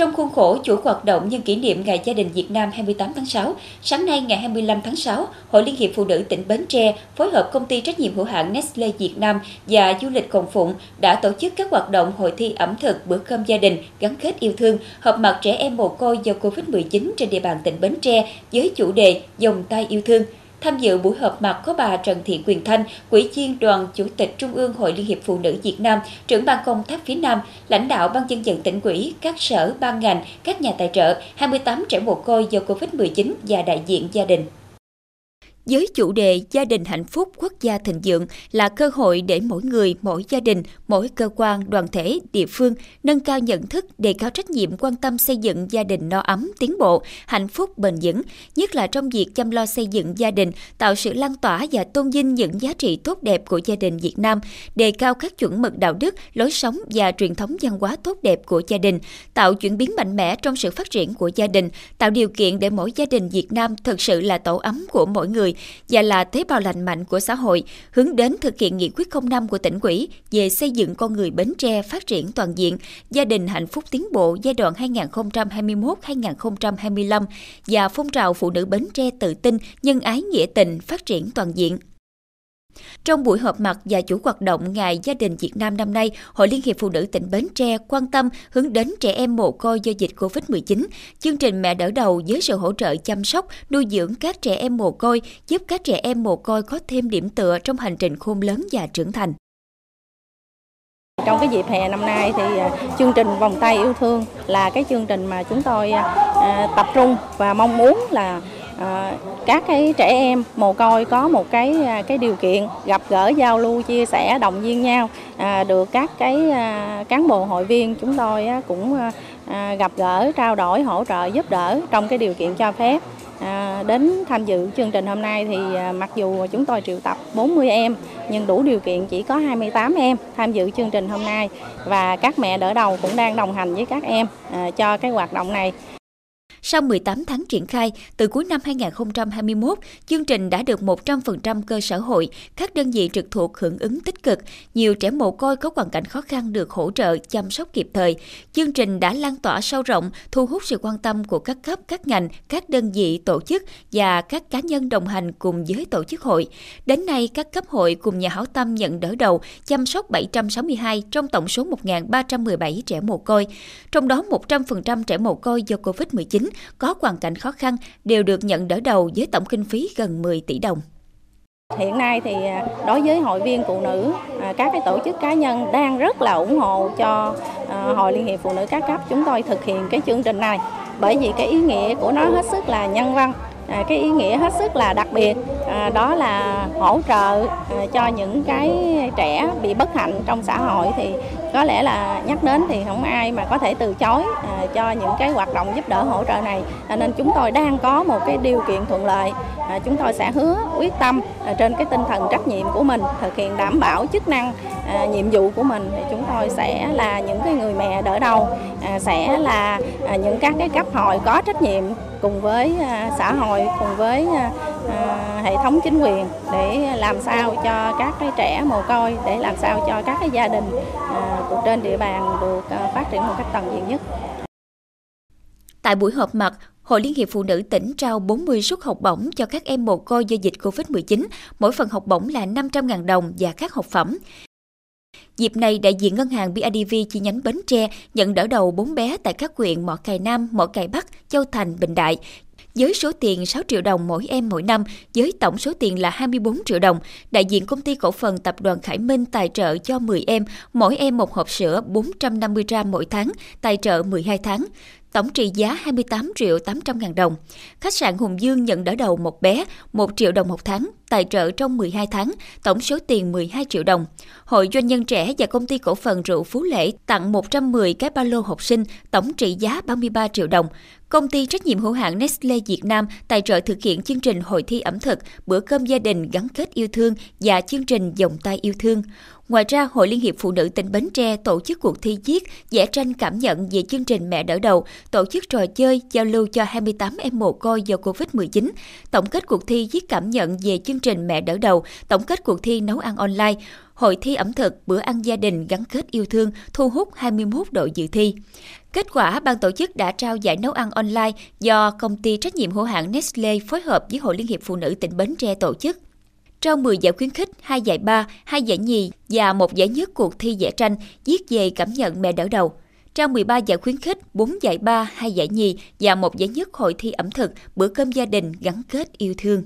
Trong khuôn khổ chuỗi hoạt động nhân kỷ niệm Ngày Gia đình Việt Nam 28 tháng 6, sáng nay ngày 25 tháng 6, Hội Liên hiệp Phụ nữ tỉnh Bến Tre phối hợp công ty trách nhiệm hữu hạn Nestle Việt Nam và du lịch Cộng Phụng đã tổ chức các hoạt động hội thi ẩm thực bữa cơm gia đình gắn kết yêu thương, hợp mặt trẻ em mồ côi do Covid-19 trên địa bàn tỉnh Bến Tre với chủ đề Dòng tay yêu thương – Tham dự buổi họp mặt có bà Trần Thị Quyền Thanh, quỹ viên Đoàn Chủ tịch Trung ương Hội Liên hiệp Phụ nữ Việt Nam, trưởng ban công tác phía Nam, lãnh đạo ban dân vận tỉnh ủy, các sở, ban ngành, các nhà tài trợ, 28 trẻ mồ côi do Covid-19 và đại diện gia đình. Với chủ đề Gia đình hạnh phúc quốc gia thịnh vượng là cơ hội để mỗi người, mỗi gia đình, mỗi cơ quan, đoàn thể, địa phương nâng cao nhận thức, đề cao trách nhiệm quan tâm xây dựng gia đình no ấm, tiến bộ, hạnh phúc bền vững, nhất là trong việc chăm lo xây dựng gia đình, tạo sự lan tỏa và tôn vinh những giá trị tốt đẹp của gia đình Việt Nam, đề cao các chuẩn mực đạo đức, lối sống và truyền thống văn hóa tốt đẹp của gia đình, tạo chuyển biến mạnh mẽ trong sự phát triển của gia đình, tạo điều kiện để mỗi gia đình Việt Nam thực sự là tổ ấm của mỗi người, và là tế bào lành mạnh của xã hội, hướng đến thực hiện nghị quyết 05 của tỉnh ủy về xây dựng con người Bến Tre phát triển toàn diện, gia đình hạnh phúc tiến bộ giai đoạn 2021-2025 và phong trào phụ nữ Bến Tre tự tin, nhân ái nghĩa tình phát triển toàn diện. Trong buổi họp mặt và chủ hoạt động Ngày Gia đình Việt Nam năm nay, Hội Liên hiệp Phụ nữ tỉnh Bến Tre quan tâm hướng đến trẻ em mồ côi do dịch COVID-19. Chương trình Mẹ đỡ đầu với sự hỗ trợ chăm sóc, nuôi dưỡng các trẻ em mồ côi, giúp các trẻ em mồ côi có thêm điểm tựa trong hành trình khôn lớn và trưởng thành. Trong cái dịp hè năm nay thì à, chương trình Vòng tay yêu thương là cái chương trình mà chúng tôi à, à, tập trung và mong muốn là à, các cái trẻ em mồ côi có một cái à, cái điều kiện gặp gỡ giao lưu chia sẻ động viên nhau. À, được các cái à, cán bộ hội viên chúng tôi á, cũng à, à, gặp gỡ trao đổi hỗ trợ giúp đỡ trong cái điều kiện cho phép. À, đến tham dự chương trình hôm nay thì à, mặc dù chúng tôi triệu tập 40 em nhưng đủ điều kiện chỉ có 28 em tham dự chương trình hôm nay. Và các mẹ đỡ đầu cũng đang đồng hành với các em à, cho cái hoạt động này. Sau 18 tháng triển khai, từ cuối năm 2021, chương trình đã được 100% cơ sở hội, các đơn vị trực thuộc hưởng ứng tích cực. Nhiều trẻ mồ côi có hoàn cảnh khó khăn được hỗ trợ, chăm sóc kịp thời. Chương trình đã lan tỏa sâu rộng, thu hút sự quan tâm của các cấp, các ngành, các đơn vị, tổ chức và các cá nhân đồng hành cùng với tổ chức hội. Đến nay, các cấp hội cùng nhà hảo tâm nhận đỡ đầu, chăm sóc 762 trong tổng số 1.317 trẻ mồ côi. Trong đó 100% trẻ mồ côi do COVID-19 có hoàn cảnh khó khăn đều được nhận đỡ đầu với tổng kinh phí gần 10 tỷ đồng. Hiện nay thì à, đối với hội viên phụ nữ, à, các cái tổ chức cá nhân đang rất là ủng hộ cho à, Hội Liên hiệp Phụ nữ các cấp chúng tôi thực hiện cái chương trình này bởi vì cái ý nghĩa của nó hết sức là nhân văn cái ý nghĩa hết sức là đặc biệt à, đó là hỗ trợ à, cho những cái trẻ bị bất hạnh trong xã hội thì có lẽ là nhắc đến thì không ai mà có thể từ chối à, cho những cái hoạt động giúp đỡ hỗ trợ này. À, nên chúng tôi đang có một cái điều kiện thuận lợi. À, chúng tôi sẽ hứa quyết tâm trên cái tinh thần trách nhiệm của mình thực hiện đảm bảo chức năng nhiệm vụ của mình thì chúng tôi sẽ là những cái người mẹ đỡ đầu sẽ là những các cái cấp hội có trách nhiệm cùng với xã hội cùng với À, hệ thống chính quyền để làm sao cho các cái trẻ mồ côi để làm sao cho các cái gia đình à, của trên địa bàn được à, phát triển một cách toàn diện nhất. Tại buổi họp mặt, Hội Liên hiệp Phụ nữ tỉnh trao 40 suất học bổng cho các em mồ côi do dịch COVID-19, mỗi phần học bổng là 500.000 đồng và các học phẩm. Dịp này, đại diện ngân hàng BIDV chi nhánh Bến Tre nhận đỡ đầu bốn bé tại các huyện Mỏ Cày Nam, Mỏ Cày Bắc, Châu Thành, Bình Đại với số tiền 6 triệu đồng mỗi em mỗi năm, với tổng số tiền là 24 triệu đồng. Đại diện công ty cổ phần tập đoàn Khải Minh tài trợ cho 10 em, mỗi em một hộp sữa 450 gram mỗi tháng, tài trợ 12 tháng tổng trị giá 28 triệu 800 ngàn đồng. Khách sạn Hùng Dương nhận đỡ đầu một bé 1 triệu đồng một tháng, tài trợ trong 12 tháng, tổng số tiền 12 triệu đồng. Hội Doanh nhân trẻ và công ty cổ phần rượu Phú Lễ tặng 110 cái ba lô học sinh, tổng trị giá 33 triệu đồng. Công ty trách nhiệm hữu hạn Nestle Việt Nam tài trợ thực hiện chương trình hội thi ẩm thực, bữa cơm gia đình gắn kết yêu thương và chương trình dòng tay yêu thương. Ngoài ra, Hội Liên hiệp Phụ nữ tỉnh Bến Tre tổ chức cuộc thi viết, vẽ tranh cảm nhận về chương trình Mẹ đỡ đầu, tổ chức trò chơi, giao lưu cho 28 em mồ côi do Covid-19. Tổng kết cuộc thi viết cảm nhận về chương trình Mẹ đỡ đầu, tổng kết cuộc thi nấu ăn online. Hội thi ẩm thực bữa ăn gia đình gắn kết yêu thương thu hút 21 đội dự thi. Kết quả, ban tổ chức đã trao giải nấu ăn online do công ty trách nhiệm hữu hạn Nestle phối hợp với Hội Liên hiệp Phụ nữ tỉnh Bến Tre tổ chức. Trao 10 giải khuyến khích, 2 giải ba, 2 giải nhì và một giải nhất cuộc thi vẽ tranh viết về cảm nhận mẹ đỡ đầu. Trao 13 giải khuyến khích, 4 giải ba, 2 giải nhì và một giải nhất hội thi ẩm thực bữa cơm gia đình gắn kết yêu thương.